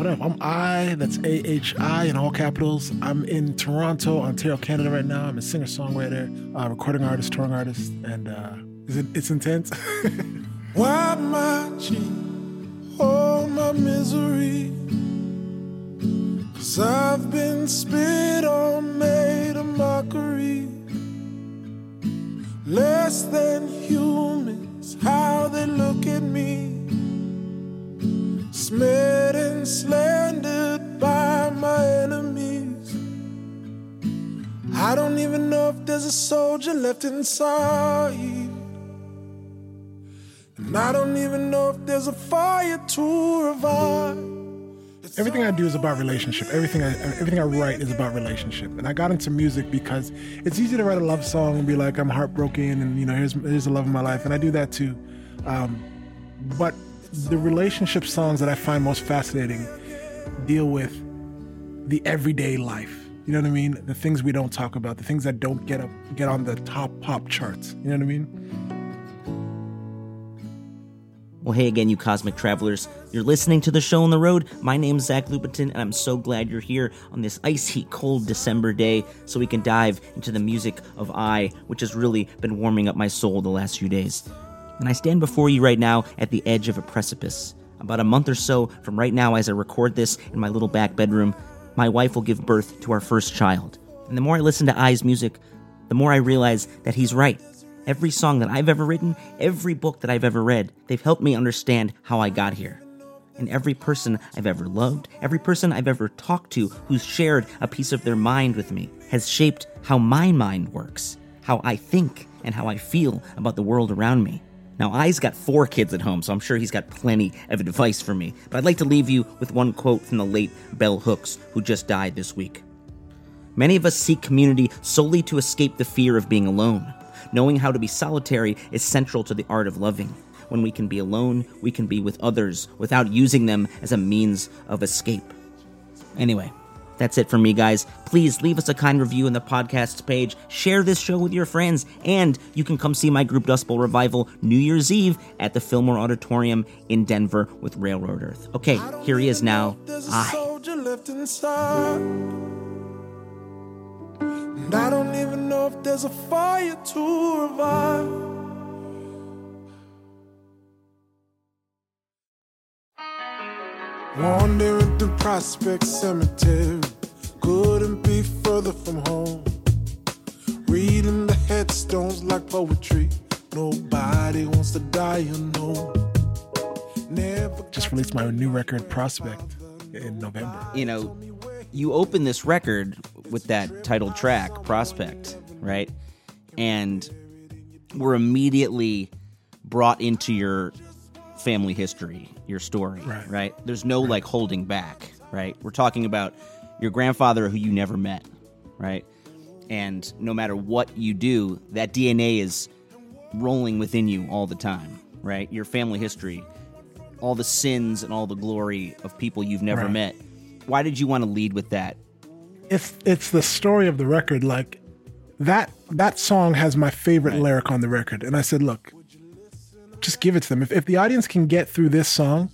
What up? I'm AHI, that's A H I in all capitals. I'm in Toronto, Ontario, Canada right now. I'm a singer songwriter, uh, recording artist, touring artist, and uh, it, it's intense. Why my cheek, oh my misery? Cause I've been spit on, made a mockery. Less than humans, how they look at me smeared and slandered by my enemies. I don't even know if there's a soldier left inside. And I don't even know if there's a fire to revive. Everything I do is about relationship. Everything I everything I write is about relationship. And I got into music because it's easy to write a love song and be like, I'm heartbroken, and you know, here's here's the love of my life, and I do that too. Um, but the relationship songs that I find most fascinating deal with the everyday life. You know what I mean? The things we don't talk about, the things that don't get up, get on the top pop charts. You know what I mean? Well, hey again, you cosmic travelers. You're listening to the show on the road. My name's Zach Lupetin, and I'm so glad you're here on this icy cold December day so we can dive into the music of AHI, which has really been warming up my soul the last few days. And I stand before you right now at the edge of a precipice. About a month or so from right now, as I record this in my little back bedroom, my wife will give birth to our first child. And the more I listen to AHI's music, the more I realize that he's right. Every song that I've ever written, every book that I've ever read, they've helped me understand how I got here. And every person I've ever loved, every person I've ever talked to who's shared a piece of their mind with me, has shaped how my mind works, how I think, and how I feel about the world around me. Now, AHI's got four kids at home, so I'm sure he's got plenty of advice for me. But I'd like to leave you with one quote from the late Bell Hooks, who just died this week. Many of us seek community solely to escape the fear of being alone. Knowing how to be solitary is central to the art of loving. When we can be alone, we can be with others without using them as a means of escape. Anyway, that's it for me, guys. Please leave us a kind review in the podcast page, share this show with your friends, and you can come see my group Dust Bowl Revival New Year's Eve at the Fillmore Auditorium in Denver with Railroad Earth. Okay, here he is now. AHI. soldier left inside. And I don't even know if there's a fire to revive. Wandering through Prospect Cemetery, couldn't be further from home. Reading the headstones like poetry, nobody wants to die alone. Never Just released my new record, Prospect, in November. You know, you open this record with that title track, Prospect, right? And we're immediately brought into your family history, your story, Right. right? There's no like holding back, right? We're talking about your grandfather who you never met, right? And no matter what you do, that DNA is rolling within you all the time, right? Your family history, all the sins and all the glory of people you've never Right. met. Why did you want to lead with that? It's it's the story of the record. Like that that song has my favorite lyric on the record, and I said, look, just give it to them. If if the audience can get through this song.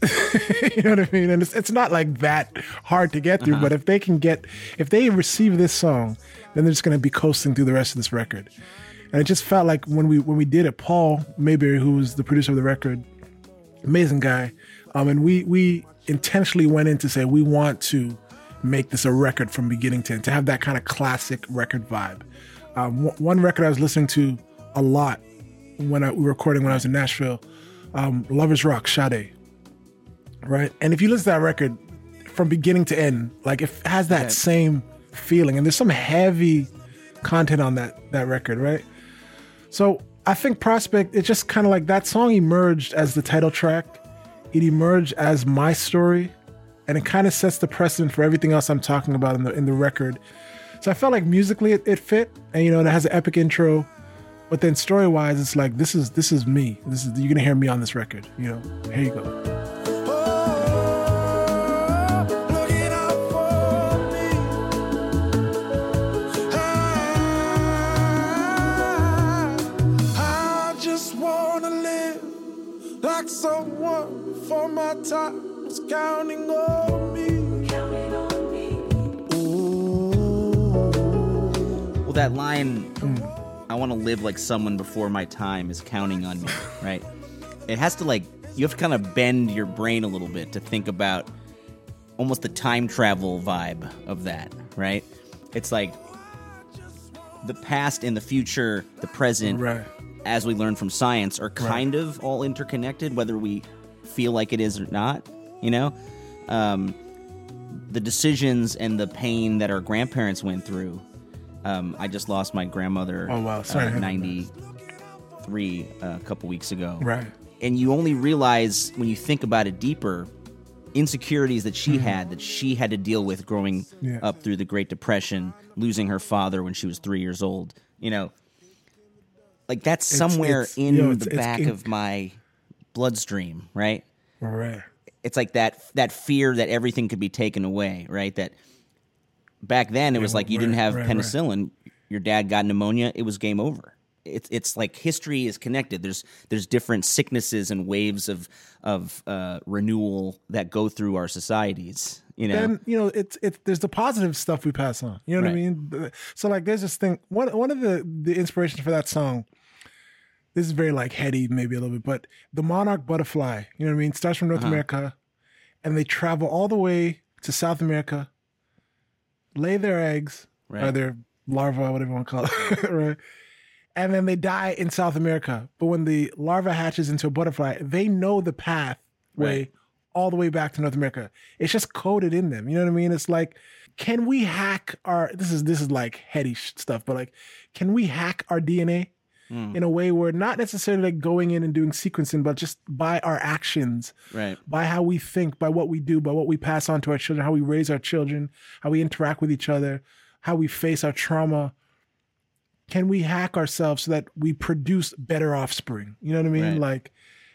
you know what I mean? And it's, it's not like that hard to get through, but if they can get, if they receive this song, then they're just going to be coasting through the rest of this record. And it just felt like when we when we did it, Paul Mayberry, who was the producer of the record, amazing guy, um, and we we intentionally went in to say we want to make this a record from beginning to end, to have that kind of classic record vibe. Um, w- one record I was listening to a lot when I we were recording when I was in Nashville, um, Lovers Rock, Sade. Right, and if you listen to that record from beginning to end, like it has that same feeling, and there's some heavy content on that that record, right? So I think Prospect, it's just kind of like that song emerged as the title track. It emerged as my story, and it kind of sets the precedent for everything else I'm talking about in the in the record. So I felt like musically it, it fit, and you know, it has an epic intro, but then story wise, it's like this is this is me. This is you're gonna hear me on this record. You know, here you go. Oh, looking out for me. I, I just wanna live like someone for my time was counting on me. Well, that line, mm. I want to live like someone before my time is counting on me, right? It has to, like, you have to kind of bend your brain a little bit to think about almost the time travel vibe of that, right? It's like the past and the future, the present, Right. as we learn from science, are kind of all interconnected, whether we feel like it is or not, you know? Um, the decisions and the pain that our grandparents went through. Um, I just lost my grandmother. Oh, wow. Sorry uh, ninety-three uh, a couple weeks ago. Right. And you only realize when you think about it deeper, insecurities that she had that she had to deal with growing Mm-hmm. Yeah. up through the Great Depression, losing her father when she was three years old. You know, like that's somewhere it's- in yo, it's- the it's back of my bloodstream, right? Right. it's like that that fear that everything could be taken away, right? That back then it was like you didn't have right, right. penicillin, your dad got pneumonia, it was game over. It's it's like history is connected. There's there's different sicknesses and waves of of uh, renewal that go through our societies. You know, then you know it's it's there's the positive stuff we pass on. You know what I mean? So like there's this thing. One one of the the inspirations for that song. This is very like heady, maybe a little bit, but the monarch butterfly. You know what I mean? Starts from North Uh-huh. America, and they travel all the way to South America, lay their eggs or Right. their larvae, whatever you want to call it, right? And then they die in South America. But when the larva hatches into a butterfly, they know the path way Right. all the way back to North America. It's just coded in them. You know what I mean? It's like, can we hack our? This is this is like heady stuff, but like, can we hack our DNA Mm. in a way where not necessarily like going in and doing sequencing, but just by our actions, right? by how we think, by what we do, by what we pass on to our children, how we raise our children, how we interact with each other, how we face our trauma. Can we hack ourselves so that we produce better offspring? You know what I mean? Right. Like,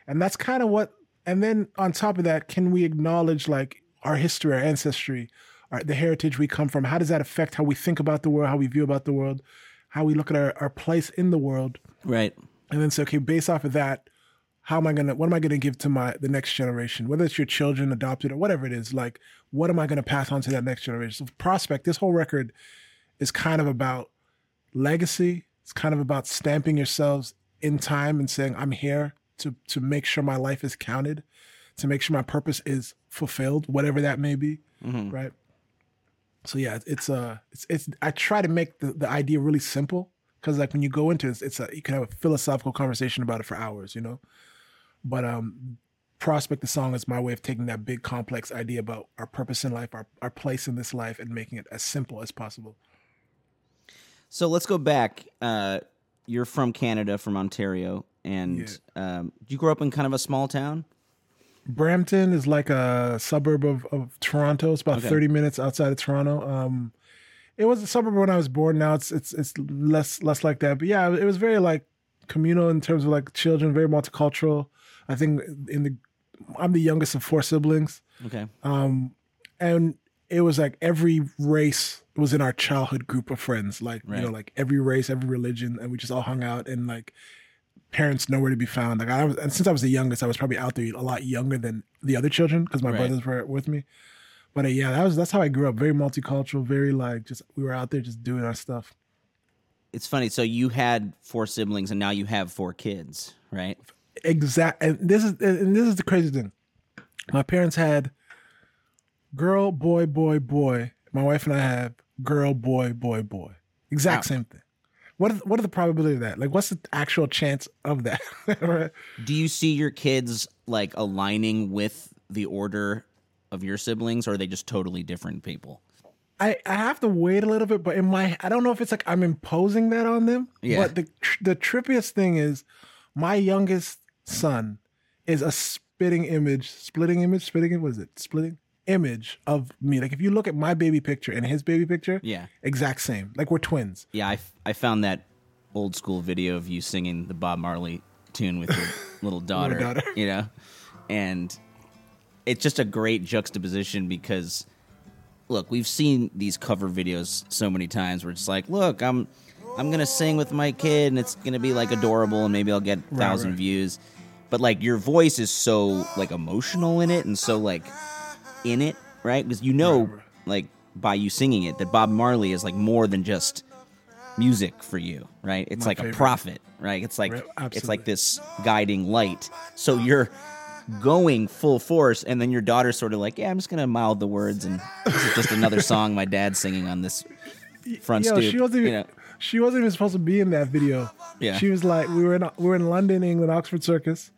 and that's kind of what. And then on top of that, can we acknowledge like our history, our ancestry, our, the heritage we come from? How does that affect how we think about the world, how we view about the world, how we look at our, our place in the world? Right. and then say, okay, based off of that, how am I gonna what am I gonna give to my the next generation? Whether it's your children, adopted, or whatever it is, like what am I gonna pass on to that next generation? So prospect, this whole record is kind of about legacy. It's kind of about stamping yourselves in time and saying, I'm here to to make sure my life is counted, to make sure my purpose is fulfilled, whatever that may be. Mm-hmm. Right. So yeah, it's uh it's it's I try to make the, the idea really simple because like when you go into it, it's, it's a you can have a philosophical conversation about it for hours, you know. But um prospect the song is my way of taking that big complex idea about our purpose in life, our our place in this life, and making it as simple as possible. So let's go back. Uh, you're from Canada, from Ontario, and um, you grew up in kind of a small town. Brampton is like a suburb of, of Toronto. It's about Okay. 30 minutes outside of Toronto. Um, it was a suburb when I was born. Now it's it's it's less less like that. But yeah, it was very like communal in terms of like children, very multicultural. I think in the I'm the youngest of four siblings, Okay. and it was like every race was in our childhood group of friends. Like you know, like every race, every religion, and we just all hung out and like parents nowhere to be found. Like I was, and since I was the youngest, I was probably out there a lot younger than the other children because my Right. brothers were with me. But uh, yeah, that was that's how I grew up. Very multicultural. Very like just we were out there just doing our stuff. It's funny. So you had four siblings, and now you have four kids, right? Exact. And this is and this is the crazy thing. My parents had girl, boy, boy, boy. My wife and I have girl, boy, boy, boy. Exact Wow. same thing. What are, what are the probability of that? Like, what's the actual chance of that? right? Do you see your kids like aligning with the order of your siblings, or are they just totally different people? I, I have to wait a little bit, but in my I don't know if it's like I'm imposing that on them. Yeah. But the the trippiest thing is my youngest son is a spitting image, splitting image, spitting what is it? Splitting image of me. Like if you look at my baby picture and his baby picture, Yeah. exact same. Like we're twins. Yeah, I, f- I found that old school video of you singing the Bob Marley tune with your little daughter, daughter. you know? And it's just a great juxtaposition because look, we've seen these cover videos so many times where it's like, look, I'm I'm gonna sing with my kid and it's gonna be like adorable and maybe I'll get a thousand right. views. But like your voice is so like emotional in it and so like in it, right? Because you know, like by you singing it, that Bob Marley is like more than just music for you, right? It's My like a prophet, right? It's like Right, it's like this guiding light. So you're going full force, and then your daughter's sort of like, "Yeah, I'm just gonna mouth the words, and this is just another song my dad's singing on this front Yo, stoop." she wasn't even you know? she wasn't even supposed to be in that video. Yeah. She was like we were in we were in London, England, Oxford Circus.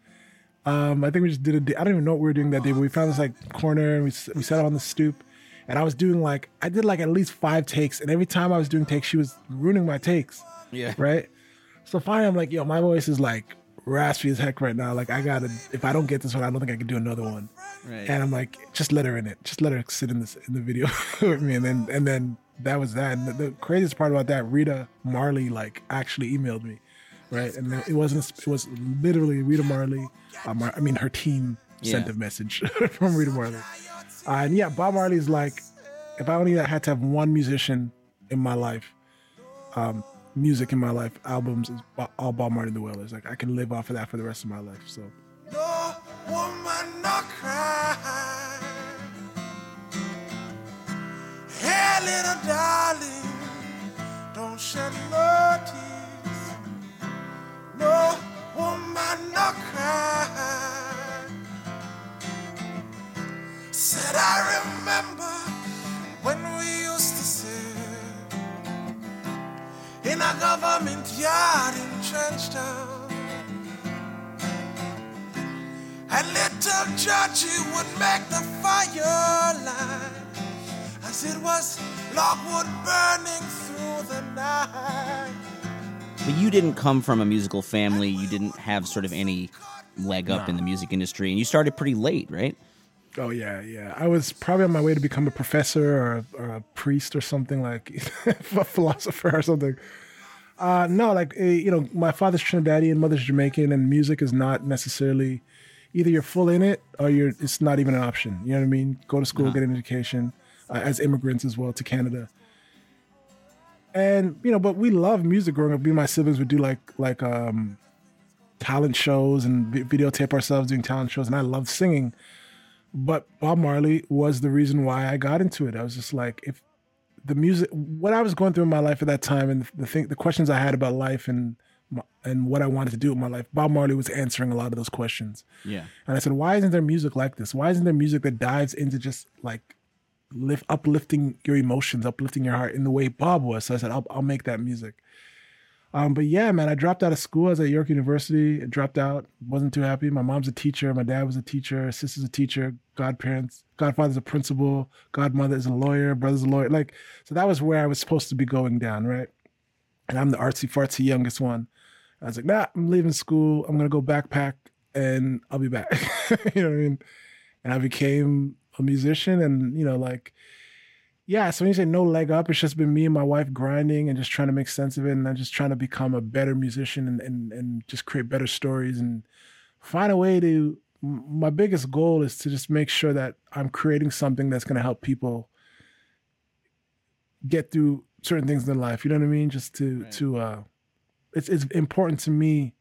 Um, I think we just did a day. I don't even know what we were doing that day, but we found this like corner and we we sat on the stoop, and I was doing like I did like at least five takes, and every time I was doing takes, she was ruining my takes. Yeah. Right. So finally, I'm like, yo, my voice is like raspy as heck right now. Like I gotta, if I don't get this one, I don't think I can do another one. Right. And I'm like, just let her in it. Just let her sit in this in the video with me. And then and then that was that. And the, the craziest part about that, Rita Marley like actually emailed me, right? And it wasn't. It was literally Rita Marley. Uh, Mar- I mean, her team sent Yeah. a message from Rita Marley. Uh, and yeah, Bob Marley's like, if I only had to have one musician in my life, um, music in my life, albums is Bo- all Bob Marley and the Wailers. Like I can live off of that for the rest of my life. So. No woman, no cry. Hey, little darling, don't shed no tears. No woman, no cry. Said I remember when we used to sit in a government yard in Trenchtown. And little Georgie would make the fire line as it was logwood burning through the night. But you didn't come from a musical family. You didn't have sort of any leg up in the music industry, and you started pretty late, right? Oh yeah, yeah. I was probably on my way to become a professor or a, or a priest or something like a philosopher or something. Uh, no, like eh, you know, my father's Trinidadian, mother's Jamaican, and music is not necessarily either you're full in it or you're. It's not even an option. You know what I mean? Go to school, get an education, uh, as immigrants as well to Canada. And you know, but we love music growing up. Me and my siblings would do like like um, talent shows and videotape ourselves doing talent shows, and I loved singing but Bob Marley was the reason why I got into it. I was just like, if the music, what I was going through in my life at that time, and the thing, the questions I had about life and and what I wanted to do with my life, Bob Marley was answering a lot of those questions. Yeah. And I said, why isn't there music like this? Why isn't there music that dives into just like lift, uplifting your emotions, uplifting your heart in the way Bob was? So I said, I'll, I'll make that music. Um, but yeah, man, I dropped out of school. I was at York University. I dropped out. wasn't too happy. My mom's a teacher. My dad was a teacher. Sister's a teacher. Godparents, godfather's a principal. Godmother is a lawyer. Brother's a lawyer. Like, so that was where I was supposed to be going down, right? And I'm the artsy fartsy youngest one. I was like, nah, I'm leaving school. I'm gonna go backpack, and I'll be back. you know what I mean? And I became a musician, and you know, like yeah, so when you say no leg up, it's just been me and my wife grinding and just trying to make sense of it and then just trying to become a better musician and, and, and just create better stories and find a way to. My biggest goal is to just make sure that I'm creating something that's going to help people get through certain things in their life. You know what I mean? Just to, to, uh, it's, it's important to me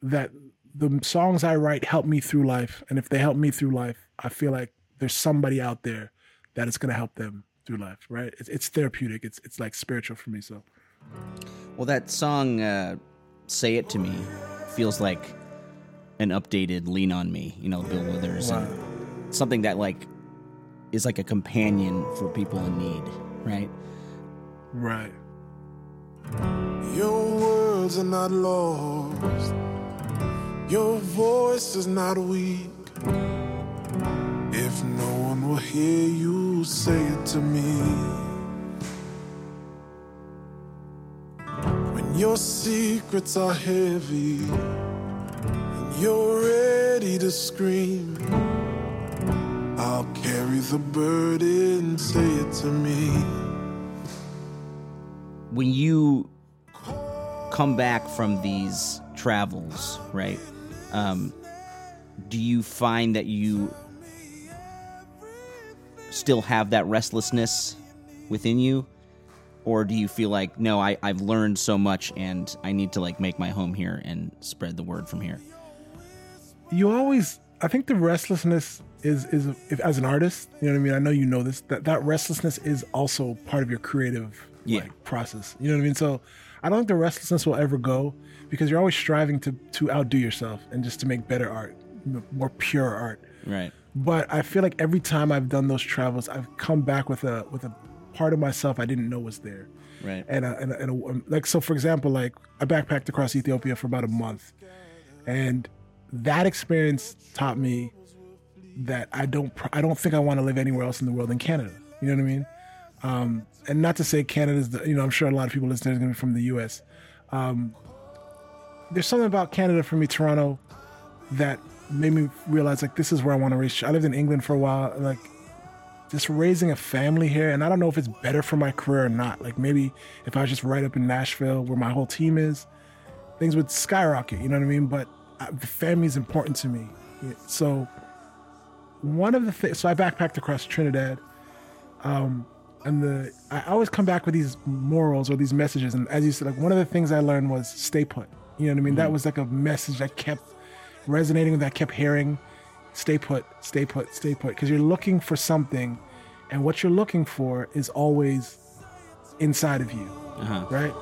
that the songs I write help me through life. And if they help me through life, I feel like there's somebody out there that is going to help them through life, right? It's, it's therapeutic. It's, it's like spiritual for me. So Well, that song, uh, "Say It to Me," feels like an updated "Lean on Me." You know, Bill Withers, and something that like is like a companion for people in need, right? right. Your words are not lost. Your voice is not weak. If no one will hear you say it to me. When your secrets are heavy and you're ready to scream, I'll carry the burden, say it to me. when you come back from these travels, right? Um, do you find that you still have that restlessness within you, or do you feel like no, I, I've learned so much and I need to like make my home here and spread the word from here? you always i think the restlessness is is if, as an artist you know what i mean i know you know this that that restlessness is also part of your creative Yeah. like process you know what i mean so i don't think the restlessness will ever go because you're always striving to to outdo yourself and just to make better art more pure art Right. But i feel like every time i've done those travels i've come back with a with a part of myself i didn't know was there. Right. and a, and, a, and a, um, like so for example like i backpacked across ethiopia for about a month. And that experience taught me that i don't pr- i don't think i want to live anywhere else in the world than canada. You know what i mean? Um, and not to say canada's the you know i'm sure a lot of people listening are going to be from the us um, there's something about canada for me toronto that made me realize like this is where i want to raise i lived in england for a while like just raising a family here and i don't know if it's better for my career or not. Like maybe if i was just right up in nashville where my whole team is things would skyrocket you know what i mean? But uh, the family is important to me. So one of the things so i backpacked across trinidad um and the i always come back with these morals or these messages and as you said like one of the things i learned was stay put you know what i mean? That was like a message that kept resonating with i kept hearing stay put, stay put, stay put. Because you're looking for something, and what you're looking for is always inside of you, Uh-huh. right?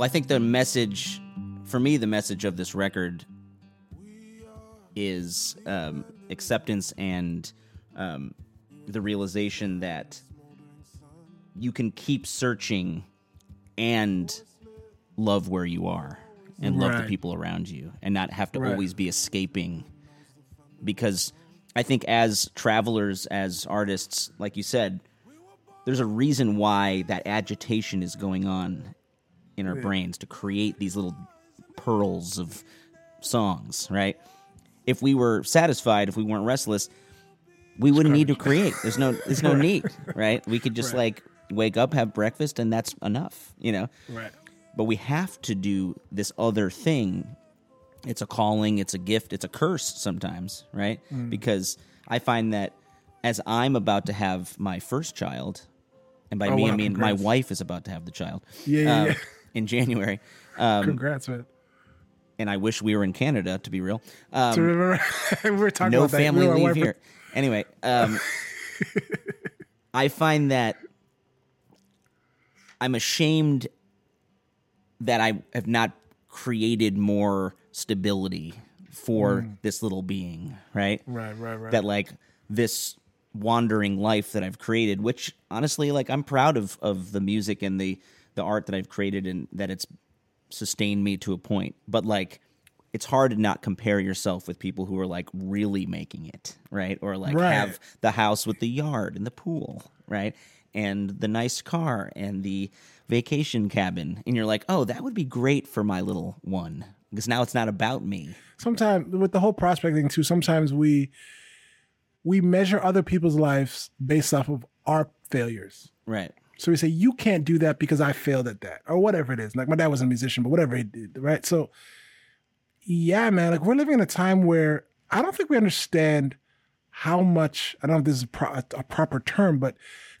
Well, I think the message, for me, the message of this record is um, acceptance and um, the realization that you can keep searching and love where you are and love the people around you and not have to Right. always be escaping because I think as travelers, as artists, like you said, there's a reason why that agitation is going on in our brains to create these little pearls of songs, right? If we were satisfied, if we weren't restless, we wouldn't need to create. There's no there's no need, right? We could just Right. like wake up, have breakfast and that's enough, you know? Right. But we have to do this other thing. It's a calling, it's a gift, it's a curse sometimes, right? Mm. Because I find that as I'm about to have my first child, and by Oh, me I wow, mean my wife is about to have the child. Yeah, yeah, uh, yeah. In January. Um, Congrats, man. and I wish we were in Canada to be real. Um, So remember, we were talking no about that. family and leave here. Anyway, um, I find that I'm ashamed that I have not created more stability for this little being, right? Mm. Right, right, right. That like this wandering life that I've created, which honestly, like I'm proud of of the music and the the art that I've created and that it's sustained me to a point. But like it's hard to not compare yourself with people who are like really making it, right? Or like Right. have the house with the yard and the pool, right? And the nice car and the vacation cabin. And you're like, oh, that would be great for my little one. Because now it's not about me. sometimes with the whole prospecting too sometimes we we measure other people's lives based off of our failures Right. So we say you can't do that because i failed at that or whatever it is like my dad was a musician but whatever he did right so yeah man like we're living in a time where I don't think we understand how much. I don't know if this is pro- a proper term, but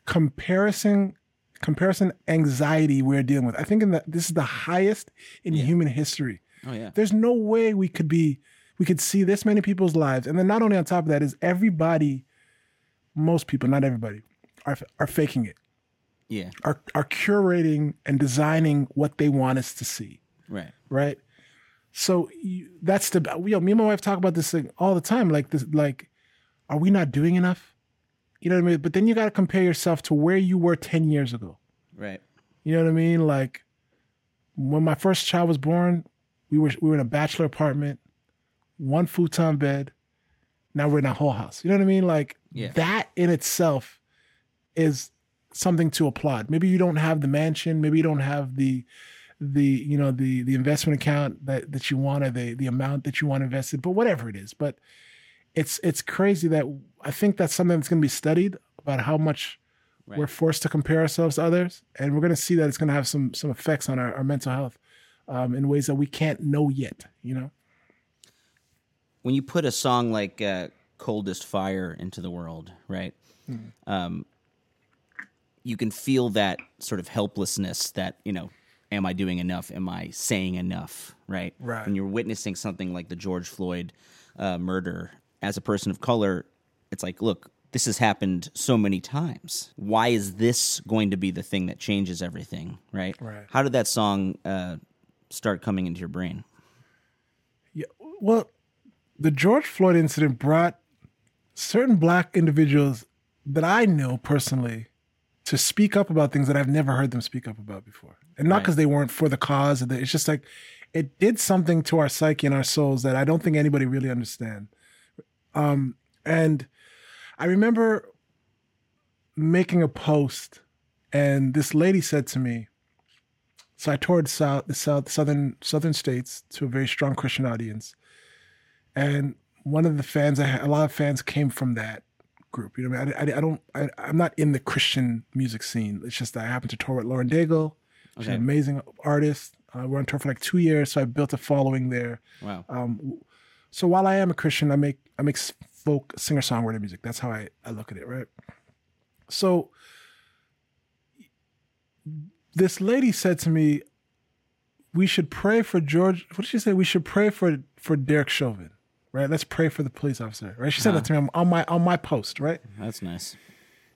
comparison comparison anxiety we're dealing with. I think in the, this is the highest in human history. Oh yeah. There's no way we could be we could see this many people's lives, and then not only on top of that is everybody, most people, not everybody, are are faking it, Yeah. are are curating and designing what they want us to see Right. right? So you, that's the you know, me and my wife talk about this thing all the time. Like this, like, are we not doing enough? You know what I mean? But then you got to compare yourself to where you were ten years ago. Right. You know what I mean? Like when my first child was born, we were we were in a bachelor apartment, one futon bed. Now we're in a whole house. You know what I mean? Like Yeah. that in itself is something to applaud. Maybe you don't have the mansion, maybe you don't have the the you know the the investment account that that you want or the the amount that you want invested, but whatever it is. But it's it's crazy that I think that's something that's going to be studied about how much we're forced to compare ourselves to others, and we're going to see that it's going to have some some effects on our, our mental health um, in ways that we can't know yet. You know, when you put a song like uh, "Coldest Fire" into the world, right? Um, you can feel that sort of helplessness. That you know, am I doing enough? Am I saying enough? Right. Right. When you're witnessing something like the George Floyd uh, murder, as a person of color, it's like, look. This has happened so many times. Why is this going to be the thing that changes everything? Right. Right. How did that song uh, start coming into your brain? yeah. Well, the George Floyd incident brought certain black individuals that I know personally to speak up about things that I've never heard them speak up about before, and not Right. because they weren't for the cause. Of the, it's just like it did something to our psyche and our souls that I don't think anybody really understand. Um, and I remember making a post, and this lady said to me, so I toured south, the south, southern, southern states to a very strong Christian audience, and one of the fans, I had, a lot of fans came from that group. You know, what I, mean? I, I don't, I, I'm not in the Christian music scene. It's just that I happened to tour with Lauren Daigle. She's Okay. an amazing artist. Uh, we're on tour for like two years, so I built a following there. Wow. So while I am a Christian, I make I make folk singer songwriter music. That's how I, I look at it, right? So this lady said to me, "We should pray for George." What did she say? We should pray for for Derek Chauvin, right? Let's pray for the police officer, right? She said that to me on- my on my post, right? That's nice.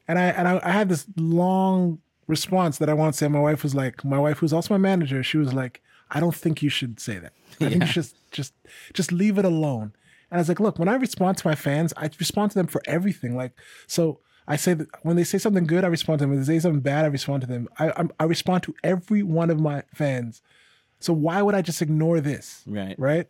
And I and I, I had this long response that I want to say. My wife was like, my wife who's also my manager, she was like, I don't think you should say that. I think you should just just leave it alone. And I was like, look, when I respond to my fans, I respond to them for everything. Like, so I say that when they say something good, I respond to them. When they say something bad, I respond to them. I I'm, I respond to every one of my fans. So why would I just ignore this? Right. Right.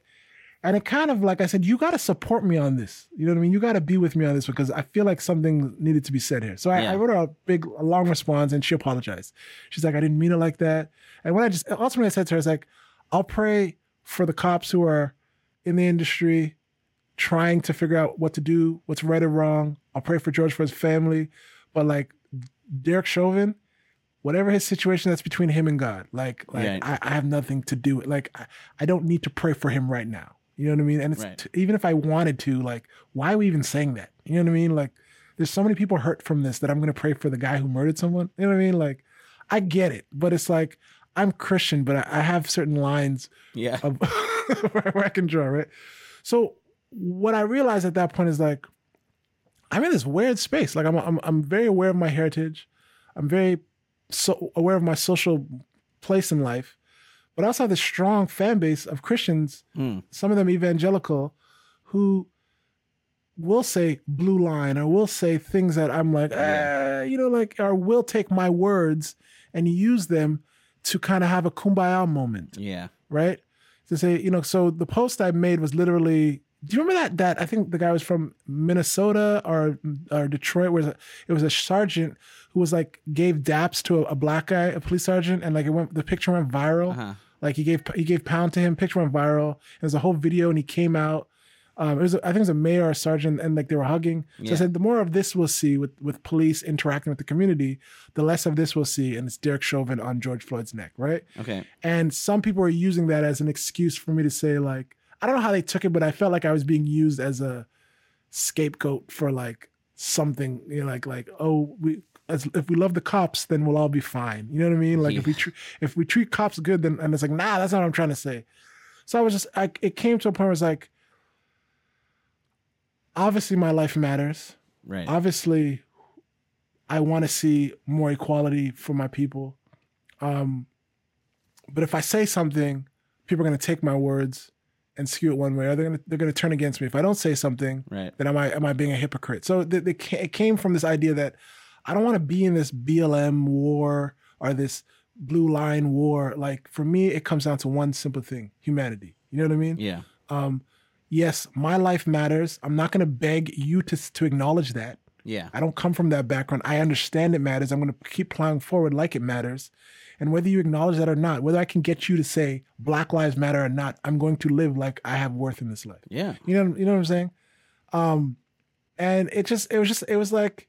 And it kind of like I said, you got to support me on this. You know what I mean? You got to be with me on this because I feel like something needed to be said here. So I, Yeah. I wrote her a big, a long response, and she apologized. She's like, I didn't mean it like that. And when I just ultimately I said to her, I was like, I'll pray for the cops who are in the industry trying to figure out what to do, what's right or wrong. I'll pray for George for his family, but like Derek Chauvin, whatever his situation, that's between him and God. Like, like Right. I, I have nothing to do with. Like, I, I don't need to pray for him right now. You know what I mean? And it's Right. t- even if I wanted to, like, why are we even saying that? You know what I mean? Like, there's so many people hurt from this that I'm going to pray for the guy who murdered someone. You know what I mean? Like, I get it, but it's like I'm Christian, but I, I have certain lines Yeah. of where I can draw, right? So what I realized at that point is like I'm in this weird space. Like I'm I'm I'm very aware of my heritage. I'm very so aware of my social place in life, but I also have this strong fan base of Christians, some of them evangelical, who will say blue line or will say things that I'm like, eh, you know, like or will take my words and use them to kind of have a kumbaya moment Yeah. right? To say, you know, so the post I made was literally. Do you remember that? That I think the guy was from Minnesota or or Detroit. Where it was a sergeant who was like gave daps to a, a black guy, a police sergeant, and like it went. The picture went viral. Like he gave he gave pound to him. Picture went viral. There's a whole video, and he came out. Um, it was I think it was a mayor or a sergeant, and like they were hugging. So I said, the more of this we'll see with with police interacting with the community, the less of this we'll see. And it's Derek Chauvin on George Floyd's neck, right? Okay. And some people are using that as an excuse for me to say, like, I don't know how they took it, but I felt like I was being used as a scapegoat for like something, you know, like like oh we as, if we love the cops, then we'll all be fine. You know what I mean? Like if we treat if we treat cops good, then and it's like nah, that's not what I'm trying to say. So I was just I, it came to a point where it's like obviously my life matters. Right. Obviously, I want to see more equality for my people. Um, but if I say something, people are going to take my words and skew it one way, or they're going to they're going to turn against me. If I don't say something, Right. then am I am I being a hypocrite? So the, it came from this idea that I don't want to be in this BLM war or this blue line war. Like for me, it comes down to one simple thing: humanity. You know what I mean? yeah. Um, Yes, my life matters. I'm not going to beg you to to acknowledge that. Yeah. I don't come from that background. I understand it matters. I'm going to keep plowing forward like it matters. And whether you acknowledge that or not, whether I can get you to say Black Lives Matter or not, I'm going to live like I have worth in this life. Yeah. You know, you know what I'm saying? Um, and it just, it was just, it was like,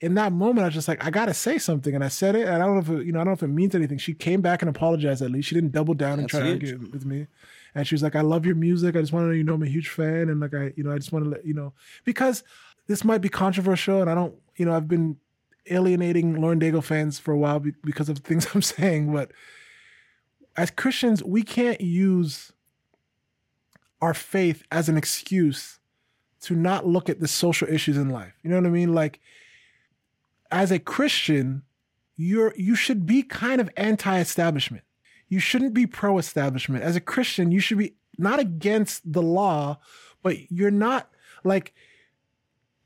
in that moment, I was just like, I gotta say something, and I said it. And I don't know if it, you know, I don't know if it means anything. She came back and apologized. At least she didn't double down and That's try huge. to argue with me. And she was like, "I love your music. I just want to know you know I'm a huge fan, and like I, you know, I just want to let you know because this might be controversial, and I don't, you know, I've been alienating Lauren Daigle fans for a while because of things I'm saying, but as Christians, we can't use our faith as an excuse to not look at the social issues in life. You know what I mean? Like as a Christian, you're you should be kind of anti-establishment. You shouldn't be pro-establishment. As a Christian, you should be not against the law, but you're not like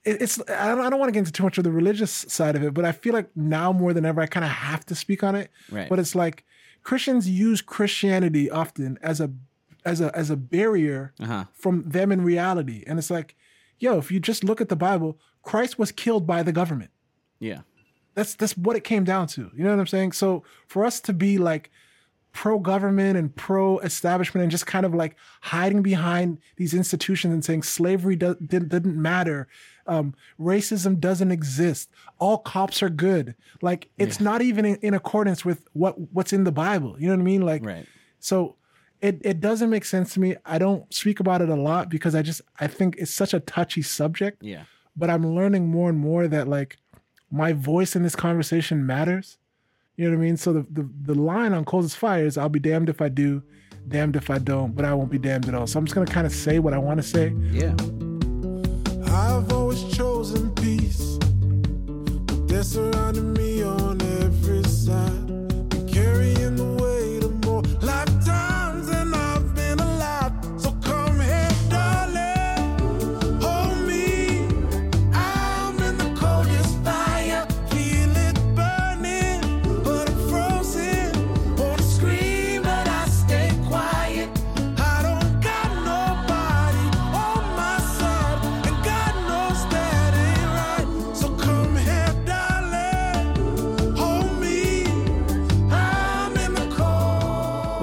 it's I don't, I don't want to get into too much of the religious side of it, but I feel like now more than ever I kind of have to speak on it. Right. But it's like Christians use Christianity often as a as a as a barrier Uh-huh. from them in reality. And it's like, yo, if you just look at the Bible, Christ was killed by the government. Yeah. That's that's what it came down to. You know what I'm saying? So for us to be like pro government and pro establishment and just kind of like hiding behind these institutions and saying slavery do- didn't, matter, um, racism doesn't exist, all cops are good. Like it's not even in, in accordance with what what's in the Bible. You know what I mean? Like Right. so it, it doesn't make sense to me. I don't speak about it a lot because I just I think it's such a touchy subject Yeah. but I'm learning more and more that like my voice in this conversation matters. You know what I mean? So the, the, the line on Coldest Fire is I'll be damned if I do, damned if I don't, but I won't be damned at all. So I'm just gonna kind of say what I want to say. Yeah. I've always chosen peace, but they're surrounding me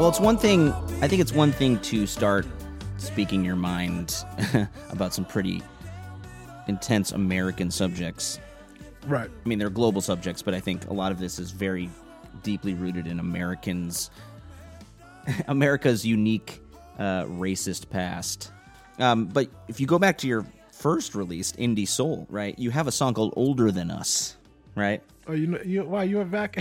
Well, it's one thing. I think it's one thing to start speaking your mind about some pretty intense American subjects. Right. I mean, they're global subjects, but I think a lot of this is very deeply rooted in Americans, America's unique uh, racist past. Um, but if you go back to your first release, Indie Soul, right? You have a song called "Older Than Us," right? Oh, you know, you wow, you were back.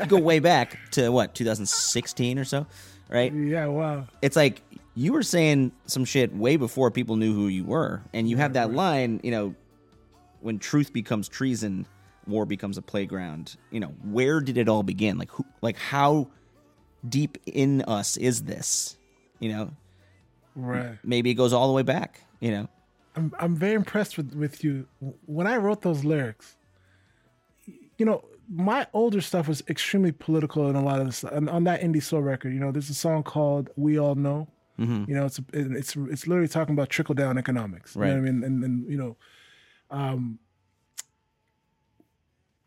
You go way back to what 2016 or so, right? yeah, wow. it's like you were saying some shit way before people knew who you were and you have that line you know when truth becomes treason war becomes a playground you know where did it all begin like who like how deep in us is this you know Right. maybe it goes all the way back you know I'm I'm very impressed with with you. When I wrote those lyrics, you know, my older stuff was extremely political and a lot of this and on that indie soul record. You know, there's a song called "We All Know." You know, it's it's it's literally talking about trickle down economics. You know what I mean? And and you know, um,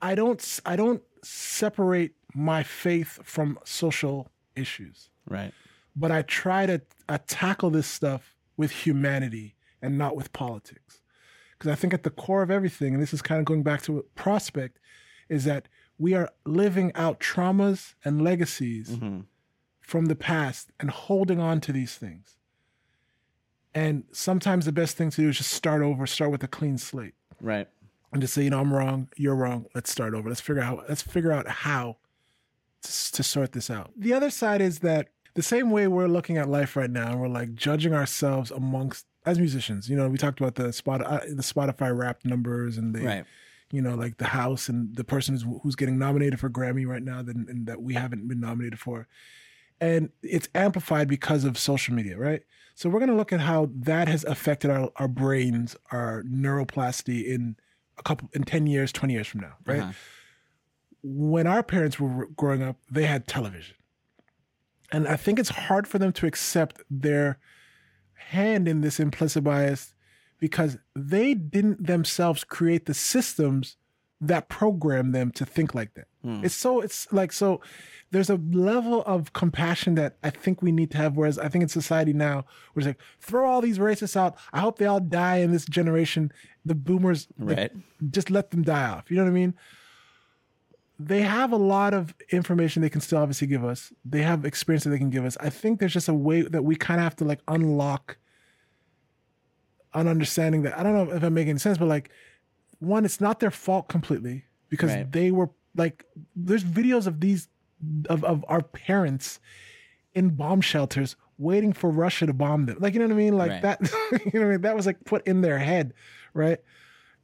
I don't I don't separate my faith from social issues right but I try to uh, tackle this stuff with humanity and not with politics. Because I think at the core of everything, and this is kind of going back to Prospect, is that we are living out traumas and legacies from the past and holding on to these things. And sometimes the best thing to do is just start over, start with a clean slate, Right. and just say, you know, I'm wrong, you're wrong. Let's start over. Let's figure out let's figure out how to, to sort this out. The other side is that the same way we're looking at life right now, we're like judging ourselves amongst as musicians. You know, we talked about the spot uh, the Spotify Wrapped numbers and the Right. You know, like the house and the person who's, who's getting nominated for Grammy right now that, and that we haven't been nominated for. And it's amplified because of social media, right? So we're going to look at how that has affected our, our brains, our neuroplasty in a couple, in 10 years, 20 years from now, right? Uh-huh. When our parents were growing up, they had television. And I think it's hard for them to accept their hand in this implicit bias because they didn't themselves create the systems that program them to think like that. Hmm. It's so it's like so there's a level of compassion that I think we need to have whereas I think in society now we're just like throw all these racists out. I hope they all die in this generation. The boomers Right. just let them die off. You know what I mean? They have a lot of information they can still obviously give us. They have experience that they can give us. I think there's just a way that we kind of have to like unlock an understanding that I don't know if I'm making sense, but like one, it's not their fault completely because Right. they were like there's videos of these of, of our parents in bomb shelters waiting for Russia to bomb them. Like you know what I mean? Like Right. that you know what I mean? That was like put in their head, right?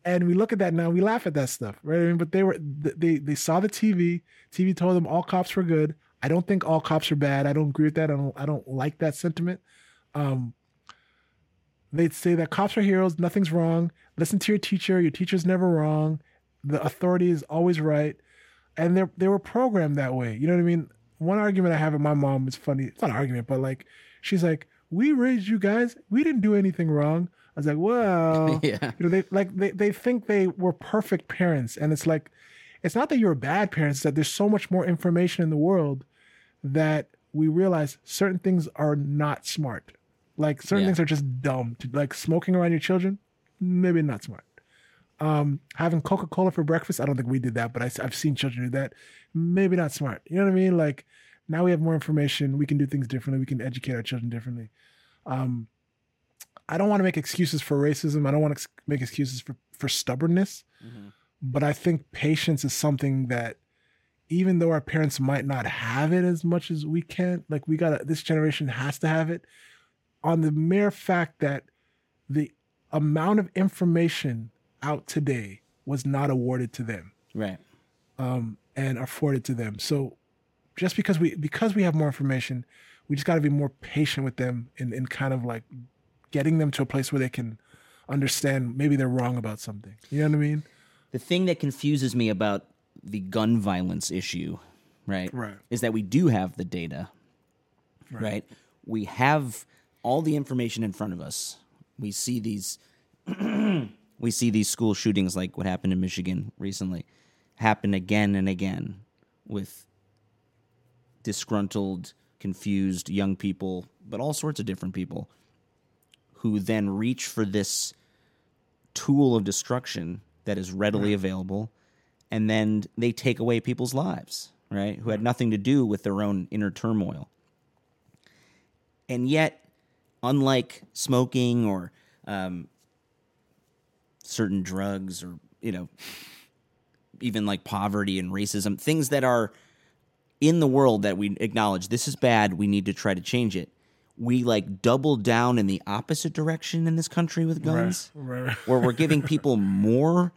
And we look at that now, we laugh at that stuff, right? I mean, but they were they they saw the TV. TV told them all cops were good. I don't think all cops are bad. I don't agree with that. I don't I don't like that sentiment. Um they'd say that cops are heroes, nothing's wrong. Listen to your teacher, your teacher's never wrong. The authority is always right. And they they were programmed that way. You know what I mean? One argument I have with my mom is funny. It's not an argument, but like she's like, "We raised you guys. We didn't do anything wrong." I was like, "Well, Yeah. you know, they like they they think they were perfect parents, and it's like, it's not that you're bad parents. It's that there's so much more information in the world that we realize certain things are not smart. Like certain Yeah. things are just dumb. Like smoking around your children, maybe not smart. Um, having Coca Cola for breakfast, I don't think we did that, but I, have seen children do that. Maybe not smart. You know what I mean? Like now we have more information. We can do things differently. We can educate our children differently. Um, I don't want to make excuses for racism. I don't want to ex- make excuses for, for stubbornness. But I think patience is something that even though our parents might not have it as much as we can, like we got this generation has to have it on the mere fact that the amount of information out today was not awarded to them Right. Um, and afforded to them. So just because we because we have more information, we just got to be more patient with them in, in kind of like getting them to a place where they can understand maybe they're wrong about something. You know what I mean? The thing that confuses me about the gun violence issue, right? Right. Is that we do have the data, right? We have all the information in front of us. We see these we see these school shootings like what happened in Michigan recently happen again and again with disgruntled, confused young people, but all sorts of different people who then reach for this tool of destruction that is readily available and then they take away people's lives right who had nothing to do with their own inner turmoil and yet unlike smoking or um, certain drugs or you know even like poverty and racism things that are in the world that we acknowledge this is bad we need to try to change it we like double down in the opposite direction in this country with guns Right. where we're giving people more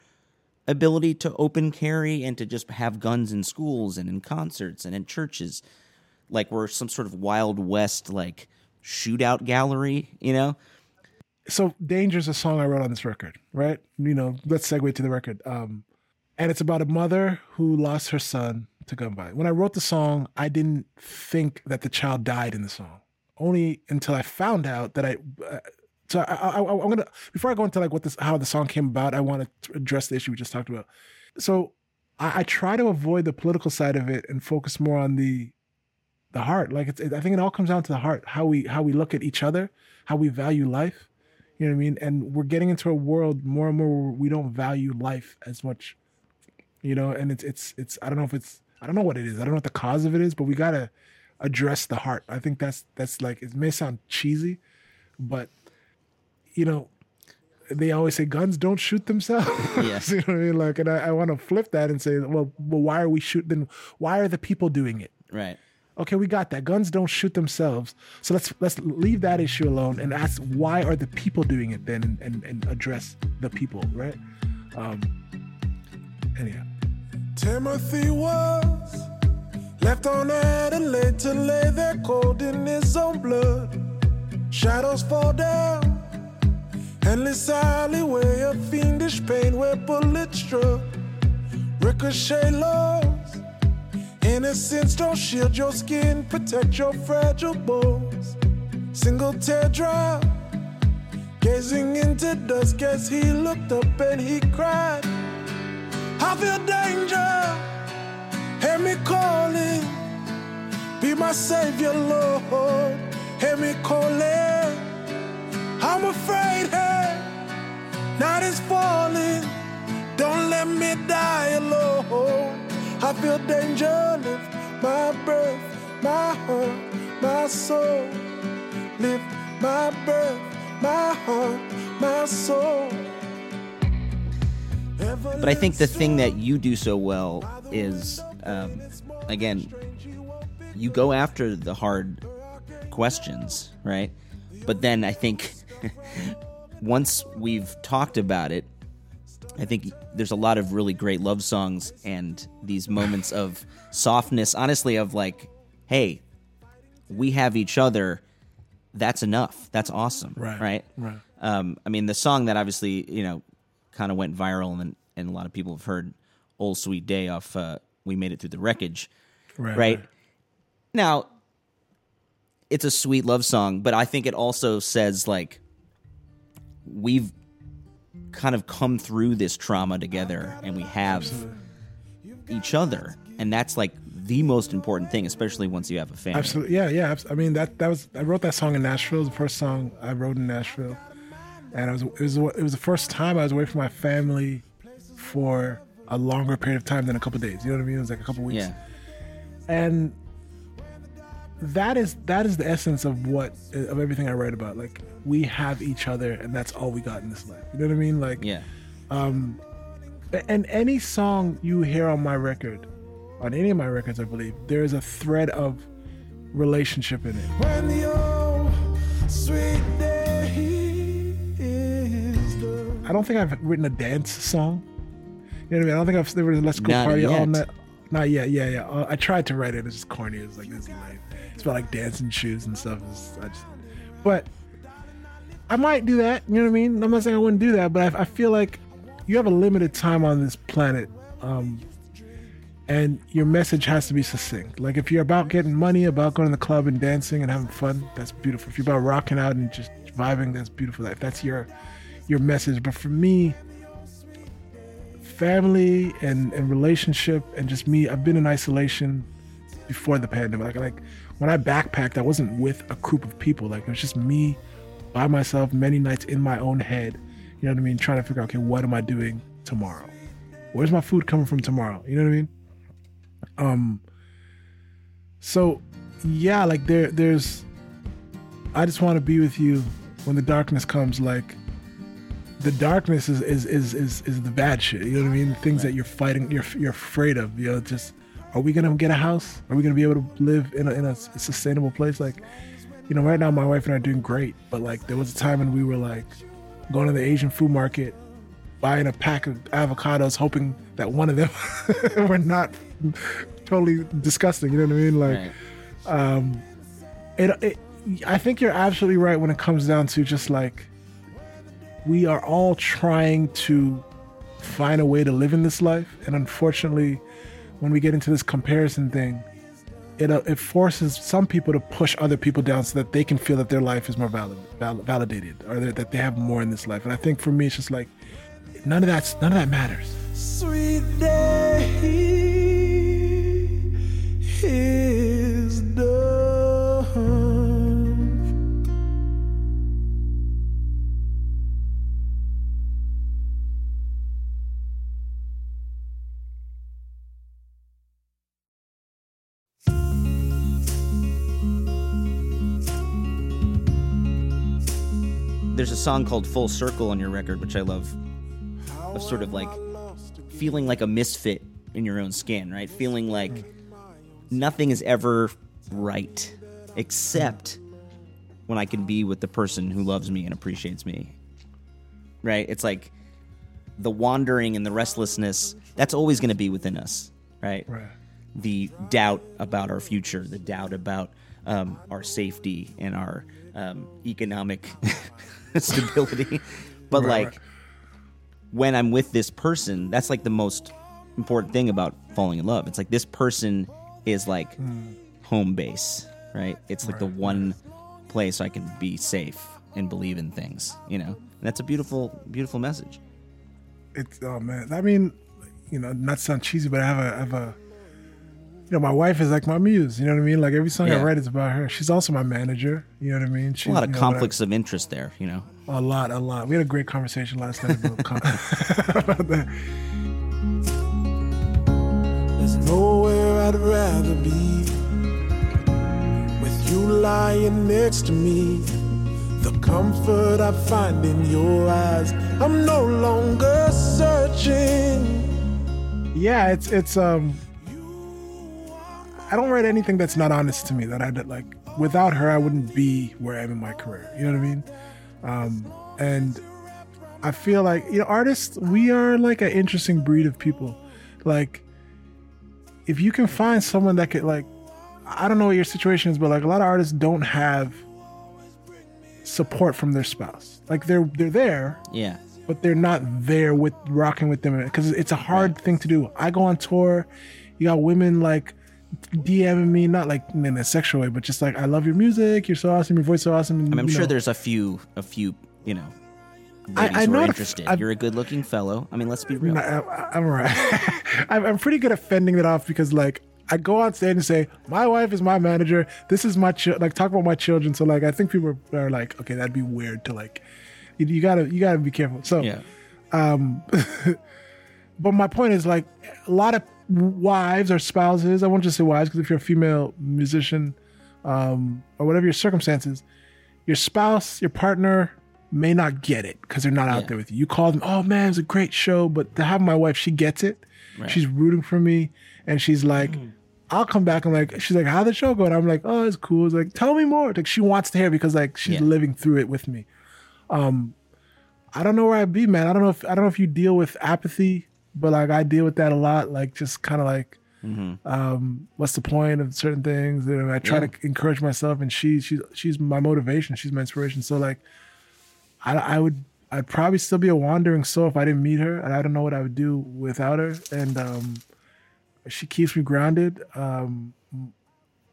ability to open carry and to just have guns in schools and in concerts and in churches like we're some sort of wild west like shootout gallery you know? So danger's a song i wrote on this record right? You know let's segue to the record. Um and it's about a mother who lost her son to gun violence when i wrote the song i didn't think that the child died in the song. Only until i found out that i uh, so I, i'm gonna before i go into like what this how the song came about i want to address the issue we just talked about. So I, I try to avoid the political side of it and focus more on the the heart like it's i think it all comes down to the heart how we how we look at each other how we value life you know what I mean? And we're getting into a world more and more where we don't value life as much. You know, and it's it's it's I don't know if it's I don't know what it is. I don't know what the cause of it is, but we gotta address the heart. I think that's that's like it may sound cheesy, but you know, they always say guns don't shoot themselves. Yes. you know what I mean? Like, and I, I want to flip that and say, well, well, why are we shooting? Why are the people doing it? Right. Okay, we got that. Guns don't shoot themselves. So let's let's leave that issue alone and ask why are the people doing it then and, and, and address the people, right? Um anyhow. Timothy was left on Adelaide to lay there cold in his own blood. Shadows fall down, endless alleyway of fiendish pain where bullets struck. Ricochet lows, innocence don't shield your skin, protect your fragile bones. Single teardrop, gazing into dusk as he looked up and he cried. I feel danger. Hear me calling. Be my savior, Lord. Hear me calling. I'm afraid, hey, night is falling. Don't let me die alone. I feel danger. Lift my breath, my heart, my soul. Lift my breath, my heart, my soul. But I think the thing that you do so well is, um, again, you go after the hard questions, right? But then I think once we've talked about it, I think there's a lot of really great love songs and these moments of softness, honestly, of like, hey, we have each other. That's enough. That's awesome. Right, Right. right. Um, I mean, the song that obviously, you know, kind of went viral and, and a lot of people have heard Ole' Sweet Day off uh, We Made It Through the Wreckage. Right, right? right. Now, it's a sweet love song, but I think it also says, like, we've kind of come through this trauma together and we have each other. And that's like the most important thing, especially once you have a family. Absolutely. Yeah, yeah. I mean that that was I wrote that song in Nashville. It was the first song I wrote in Nashville. And it was it was it was the first time I was away from my family for a longer period of time than a couple days. You know what I mean? It was like a couple weeks. Yeah. and that is that is the essence of what of everything I write about. Like we have each other, and that's all we got in this life. You know what I mean? Like, Yeah. and any song you hear on my record, on any of my records, I believe there is a thread of relationship in it. When the old sweet day is done. I don't think I've written a dance song. You know what I mean? I don't think I've there was a Let's Go Not Party all night. Not yet. Yeah, yeah. Uh, I tried to write it. It's just corny. It's like this is lame. It's about like dancing shoes and stuff. Just, but I might do that. You know what I mean? I'm not saying I wouldn't do that, but I, I feel like you have a limited time on this planet, um, and your message has to be succinct. Like if you're about getting money, about going to the club and dancing and having fun, that's beautiful. If you're about rocking out and just vibing, that's beautiful. If that's your your message, but for me, family and, and relationship and just me i've been in isolation before the pandemic like, like when i backpacked i wasn't with a group of people. Like it was just me by myself many nights in my own head. You know what i mean? Trying to figure out okay what am i doing tomorrow? Where's my food coming from tomorrow? You know what i mean? Um so yeah like there there's i just want to be with you when the darkness comes. Like the darkness is is, is is is the bad shit. You know what I mean? The Things that you're fighting, you're you're afraid of. You know, just are we gonna get a house? Are we gonna be able to live in a in a sustainable place? Like, you know, right now my wife and I are doing great, but like there was a time when we were like going to the Asian food market, buying a pack of avocados, hoping that one of them were not totally disgusting. You know what I mean? Like Right. Um, it, it I think you're absolutely right when it comes down to just like we are all trying to find a way to live in this life and unfortunately when we get into this comparison thing it uh, it forces some people to push other people down so that they can feel that their life is more valid, val- validated or that they have more in this life. And I think for me it's just like none of that's none of that matters. Sweet day song called Full Circle on your record, which I love, of sort of like feeling like a misfit in your own skin, right? Feeling like nothing is ever right except when I can be with the person who loves me and appreciates me. Right? It's like the wandering and the restlessness, that's always going to be within us, right? Right. The doubt about our future, the doubt about um, our safety and our um, economic stability. But Right, like, right. when I'm with this person, that's like the most important thing about falling in love. It's like this person is like home base, right? It's like the one place I can be safe and believe in things, you know? And that's a beautiful, beautiful message. it's oh man. I mean, you know, not to sound cheesy, but I have a I have a know, my wife is like my muse. You know what I mean? Like every song Yeah. I write is about her. She's also my manager. You know what I mean? She's, A lot of you know, when I- conflicts of interest there, you know? A lot, a lot. We had a great conversation last night about, con- about that. There's nowhere I'd rather be with you lying next to me. The comfort I find in your eyes, I'm no longer searching. Yeah, it's it's um. I don't write anything that's not honest to me. That I did like without her, I wouldn't be where I am in my career. You know what I mean? Um, and I feel like you know, artists, we are like an interesting breed of people. Like, if you can find someone that could like, I don't know what your situation is, but like a lot of artists don't have support from their spouse. Like they're they're there, Yeah. but they're not there with rocking with them because it's a hard thing to do. I go on tour, you got women like DMing me, not like in a sexual way, but just like I love your music, you're so awesome, your voice so awesome. And, I mean, I'm you sure know, there's a few, a few, you know, I- ladies I who know are interested. I've- You're a good looking fellow. I mean, let's be real. I, I'm alright. I'm, I'm pretty good at fending it off because like I go on stage and say my wife is my manager. This is my chi-, like talk about my children. So like I think people are like okay, that'd be weird to like. You, you gotta you gotta be careful. So yeah. Um, but my point is like a lot of wives or spouses i won't just say wives because if you're a female musician um, or whatever your circumstances your spouse your partner may not get it because they're not out Yeah. there with you you call them oh man it's a great show but to have my wife she gets it Right. she's rooting for me and she's like I'll come back and like she's like how the show going I'm like oh it's cool it's like tell me more like she wants to hear because like she's Yeah. living through it with me I don't know where I'd be, man. I don't know if I don't know if you deal with apathy, but like I deal with that a lot. Like just kind of like, um, what's the point of certain things? And I try Yeah. to encourage myself, and she she's she's my motivation. She's my inspiration. So like, I I would I'd probably still be a wandering soul if I didn't meet her, and I don't know what I would do without her. And um, she keeps me grounded. Um,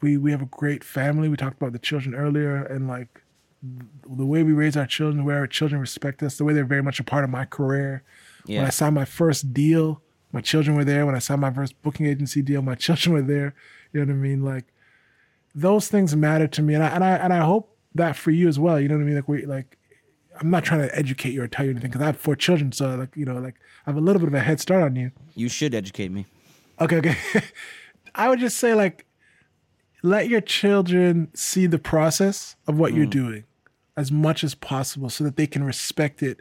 we we have a great family. We talked about the children earlier, and like the way we raise our children, the way our children respect us, the way they're very much a part of my career. When I signed my first deal, my children were there. When I signed my first booking agency deal, my children were there. You know what I mean? Like those things matter to me, and I and I and I hope that for you as well. You know what I mean? Like we like. I'm not trying to educate you or tell you anything because I have four children, so like you know, like I have a little bit of a head start on you. You should educate me. Okay, okay. I would just say like let your children see the process of what you're mm. doing as much as possible so that they can respect it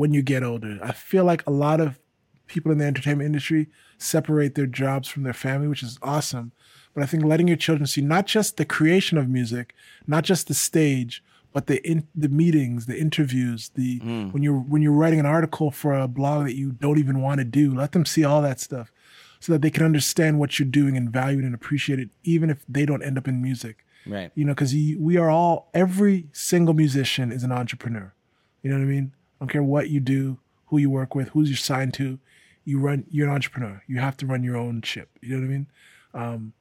when you get older. I feel like a lot of people in the entertainment industry separate their jobs from their family, which is awesome. But I think letting your children see not just the creation of music, not just the stage, but the in, the meetings, the interviews, the mm. when you're when you're writing an article for a blog that you don't even want to do, let them see all that stuff so that they can understand what you're doing and value it and appreciate it, even if they don't end up in music. Right. You know, because we are all, every single musician is an entrepreneur. You know what I mean? I don't care what you do, who you work with, who's you're signed to. You run, you're an entrepreneur. You have to run your own ship. You know what I mean? Um,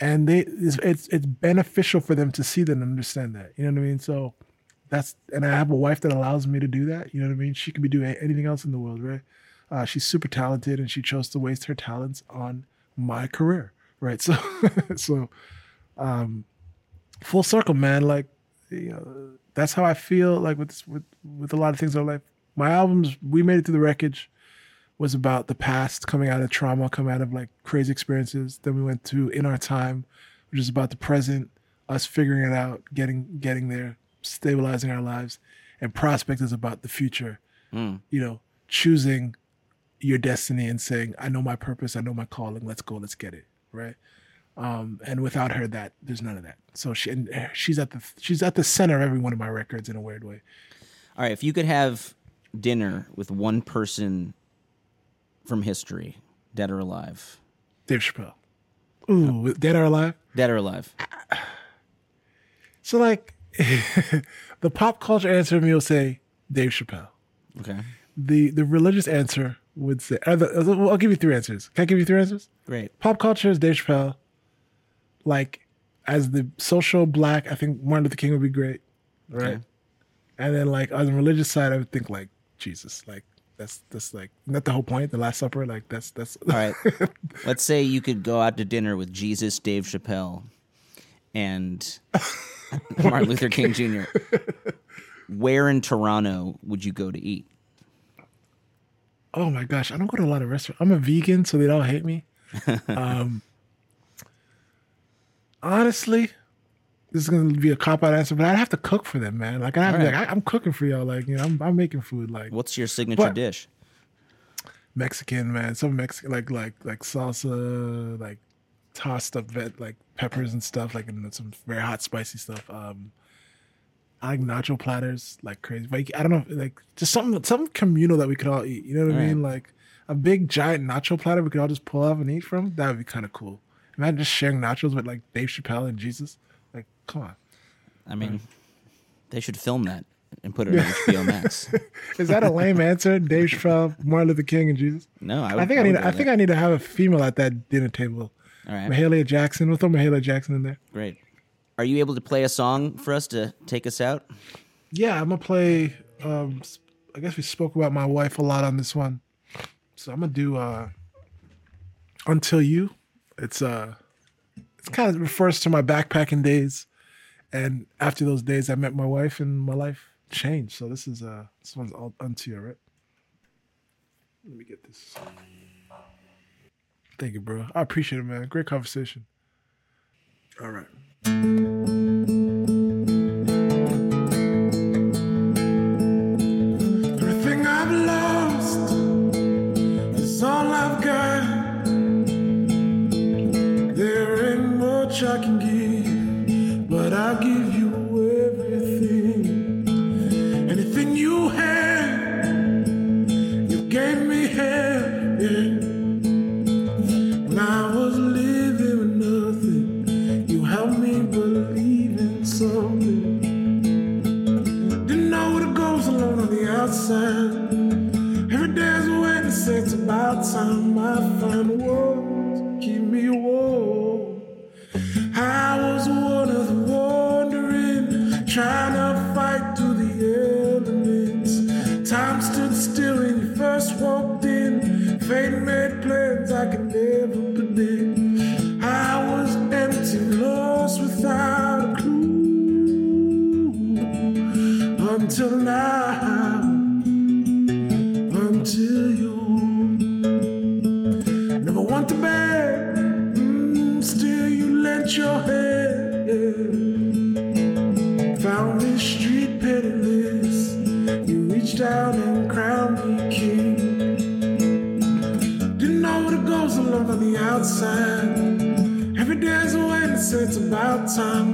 and they, it's, it's it's beneficial for them to see that and understand that. You know what I mean? So that's, and I have a wife that allows me to do that. You know what I mean? She could be doing anything else in the world, right? Uh, she's super talented, and she chose to waste her talents on my career, right? So, so full circle, man. Like, you uh, know, that's how I feel. Like with this, with with a lot of things in our life. My albums, we made it through the wreckage, was about the past, coming out of trauma, coming out of like crazy experiences. Then we went to in our time, which is about the present, us figuring it out, getting getting there, stabilizing our lives, and prospect is about the future. Mm. You know, choosing your destiny and saying, "I know my purpose. I know my calling. Let's go. Let's get it." Right. Um, and without her, that there's none of that. So she and uh, she's at the she's at the center of every one of my records in a weird way. All right, if you could have dinner with one person from history, dead or alive, Dave Chappelle. Ooh, dead or alive. dead or alive, So like, the pop culture answer me will say Dave Chappelle. okay, The the religious answer would say. uh, the- uh, I'll give you three answers. Can I give you three answers? great. Pop culture is Dave Chappelle. Like, as the social black, I think Martin Luther King would be great, right? Okay. And then like on the religious side, I would think like Jesus. Like that's that's like not the whole point. The Last Supper. Like that's that's. All right, let's say you could go out to dinner with Jesus, Dave Chappelle, and Martin Luther King Jr. Where in Toronto would you go to eat? Oh my gosh, I don't go to a lot of restaurants. I'm a vegan, so they don't hate me. um, honestly, this is gonna be a cop out answer, but I'd have to cook for them, man. Like I have to be Alright. like, I, I'm cooking for y'all. Like you know, I'm, I'm making food. Like What's your signature But- dish? Mexican, man. Some Mexican, like like like salsa, like tossed up vet, like peppers and stuff, like and some very hot, spicy stuff. Um, I like nacho platters, like crazy. Like I don't know, like just something something communal that we could all eat. You know what I Alright. mean? Like a big giant nacho platter we could all just pull off and eat from. That would be kind of cool. Imagine just sharing nachos with like Dave Chappelle and Jesus. Like, come on. I mean, they should film that and put it on HBO Max. Is that a lame answer? Dave Chappelle, Martin Luther King, and Jesus. No, I, would, I think I, would need. I think. I need to have a female at that dinner table. All right, Mahalia Jackson. We'll throw Mahalia Jackson in there. great. Are you able to play a song for us to take us out? Yeah, I'm gonna play. Um, I guess we spoke about my wife a lot on this one, so I'm gonna do uh, "Until You." It's uh, it's kind of refers to my backpacking days, and after those days, I met my wife, and my life changed. So this is uh, this one's all "Unto You," right? Let me get this. Thank you, bro. I appreciate it, man. Great conversation. All right. I can give, but I'll give Until now, until you never want to beg, mm, still you lent your hand. Found me street penniless, you reached out and crowned me king. Didn't know what it goes alone on the outside. Every day's a waiting, so it's about time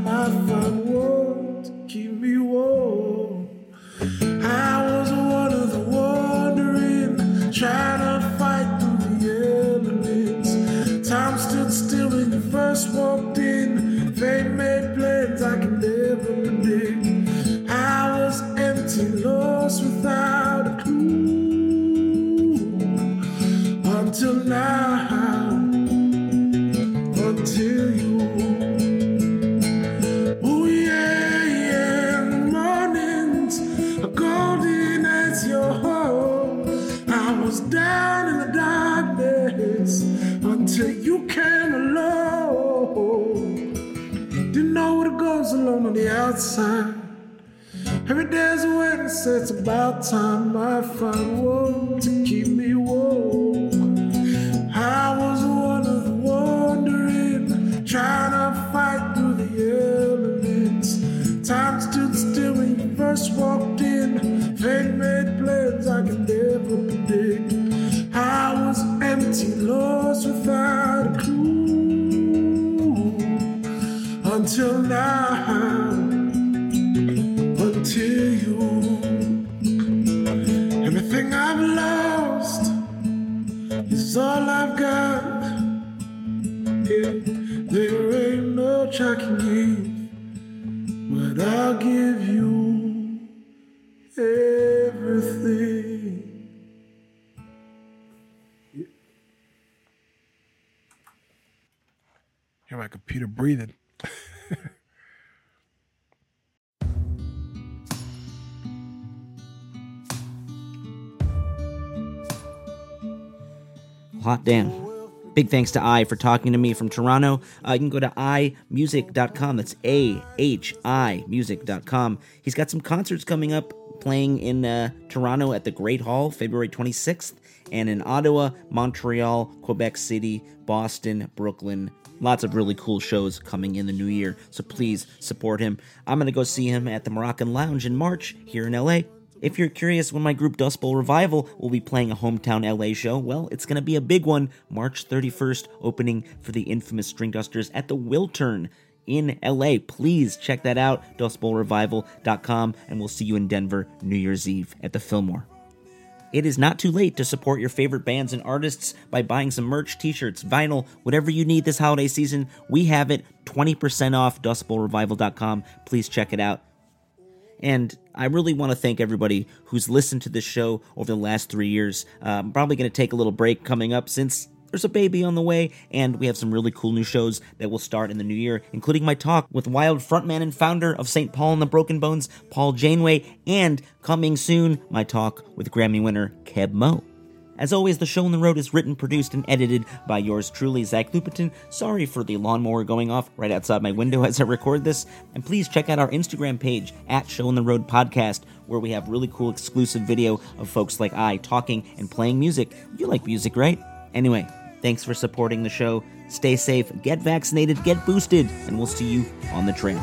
about time I found work to keep me woke. I was one of the wandering, trying to fight through the elements. Time stood still when you first walked in. Fate made plans I could never predict. I was empty, lost without a clue until now. Hear my computer breathing. Hot damn. Big thanks to AHI for talking to me from Toronto. Uh, you can go to ahimusic.com. That's A H I music.com. He's got some concerts coming up playing in uh, Toronto at the Great Hall February 26th, and in Ottawa, Montreal, Quebec City, Boston, Brooklyn. Lots of really cool shows coming in the new year, so please support him. I'm going to go see him at the Moroccan Lounge in March here in LA. If you're curious when my group Dust Bowl Revival will be playing a hometown LA show, well, it's going to be a big one. March 31st, opening for the infamous Stringdusters at the Wiltern in LA. Please check that out, dustbowlrevival.com, and we'll see you in Denver New Year's Eve at the Fillmore. It is not too late to support your favorite bands and artists by buying some merch, t shirts, vinyl, whatever you need this holiday season. We have it 20% off dustbowlrevival.com. Please check it out. And I really want to thank everybody who's listened to this show over the last three years. Uh, I'm probably going to take a little break coming up since there's a baby on the way, and we have some really cool new shows that will start in the new year, including my talk with Wild frontman and founder of St. Paul and the Broken Bones, Paul Janeway, and coming soon, my talk with Grammy winner Keb Mo. As always, the show on the road is written, produced, and edited by yours truly, Zach Lupetin. Sorry for the lawnmower going off right outside my window as I record this. And please check out our Instagram page at Show on the Road Podcast, where we have really cool exclusive video of folks like AHI talking and playing music. You like music, right? Anyway, thanks for supporting the show. Stay safe, get vaccinated, get boosted, and we'll see you on the trail.